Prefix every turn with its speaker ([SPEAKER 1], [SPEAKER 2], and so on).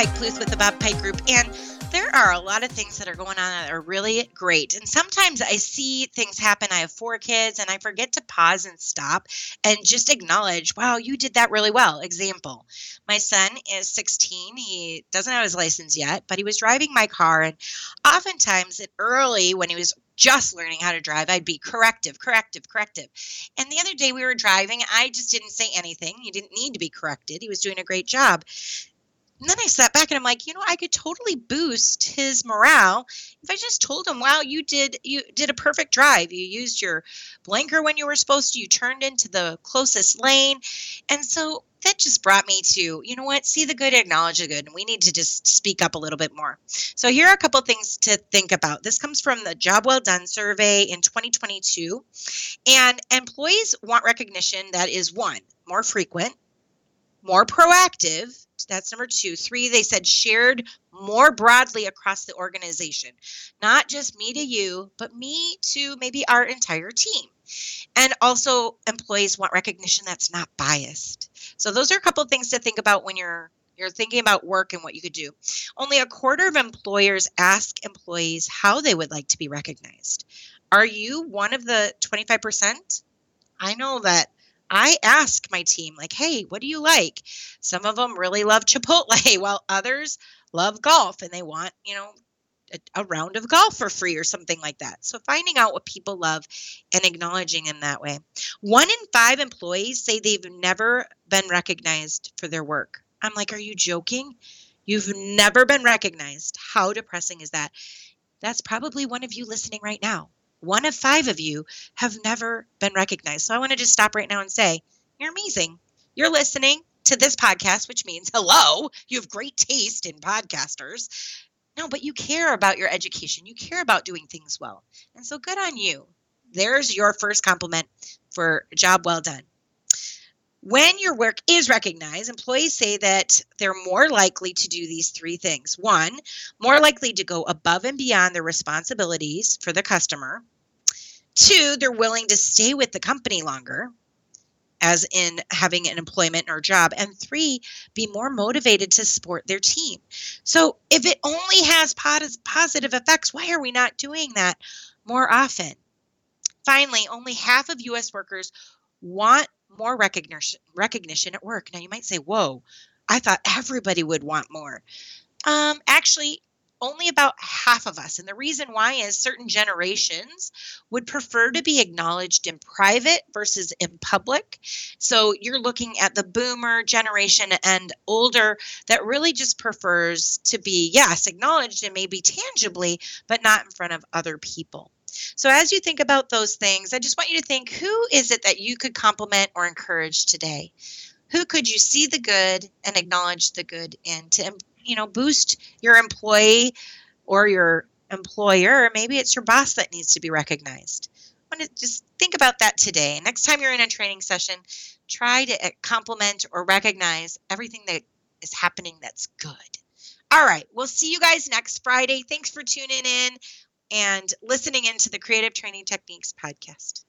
[SPEAKER 1] Pike Pluth with the Bob Pike Group, and there are a lot of things that are going on that are really great. And sometimes I see things happen. I have four kids, and I forget to pause and stop and just acknowledge, wow, you did that really well. Example My son is 16. He doesn't have his license yet, but he was driving my car. And oftentimes, at early when he was just learning how to drive, I'd be corrective, corrective, corrective. And the other day we were driving, I just didn't say anything. He didn't need to be corrected. He was doing a great job. And then I sat back and I'm like, you know, I could totally boost his morale if I just told him, "Wow, you did you did a perfect drive. You used your blinker when you were supposed to. You turned into the closest lane." And so that just brought me to, you know what, see the good, acknowledge the good. And we need to just speak up a little bit more. So here are a couple things to think about. This comes from the Job Well Done survey in 2022. And employees want recognition that is one, more frequent, more proactive, that's number two. Three, they said shared more broadly across the organization, not just me to you, but me to maybe our entire team. And also, employees want recognition that's not biased. So those are a couple of things to think about when you're you're thinking about work and what you could do. Only a quarter of employers ask employees how they would like to be recognized. Are you one of the 25%? I know that I ask my team, like, hey, what do you like? Some of them really love Chipotle, while others love golf and they want, you know, a, a, round of golf for free or something like that. So finding out what people love and acknowledging in that way. One in five employees say they've never been recognized for their work. I'm like, are you joking? You've never been recognized. How depressing is that? That's probably one of you listening right now one of five of you have never been recognized. So I want to just stop right now and say, you're amazing. You're listening to this podcast, which means hello, you have great taste in podcasters. No, but you care about your education. You care about doing things well. And so good on you. There's your first compliment for a job well done. When your work is recognized, employees say that they're more likely to do these three things. One, more likely to go above and beyond their responsibilities for the customer. Two, they're willing to stay with the company longer, as in having an employment or job. And three, be more motivated to support their team. So if it only has positive effects, why are we not doing that more often? Finally, only half of US workers want more recognition recognition at work. Now you might say, "Whoa, I thought everybody would want more." Um, actually, only about half of us. And the reason why is certain generations would prefer to be acknowledged in private versus in public. So you're looking at the boomer generation and older that really just prefers to be, yes, acknowledged and maybe tangibly, but not in front of other people. So as you think about those things, I just want you to think who is it that you could compliment or encourage today? Who could you see the good and acknowledge the good in to you know boost your employee or your employer? Maybe it's your boss that needs to be recognized. I want to just think about that today. Next time you're in a training session, try to eh, compliment or recognize everything that is happening that's good. All right, we'll see you guys next Friday. Thanks for tuning in and listening into the Creative Training Techniques podcast.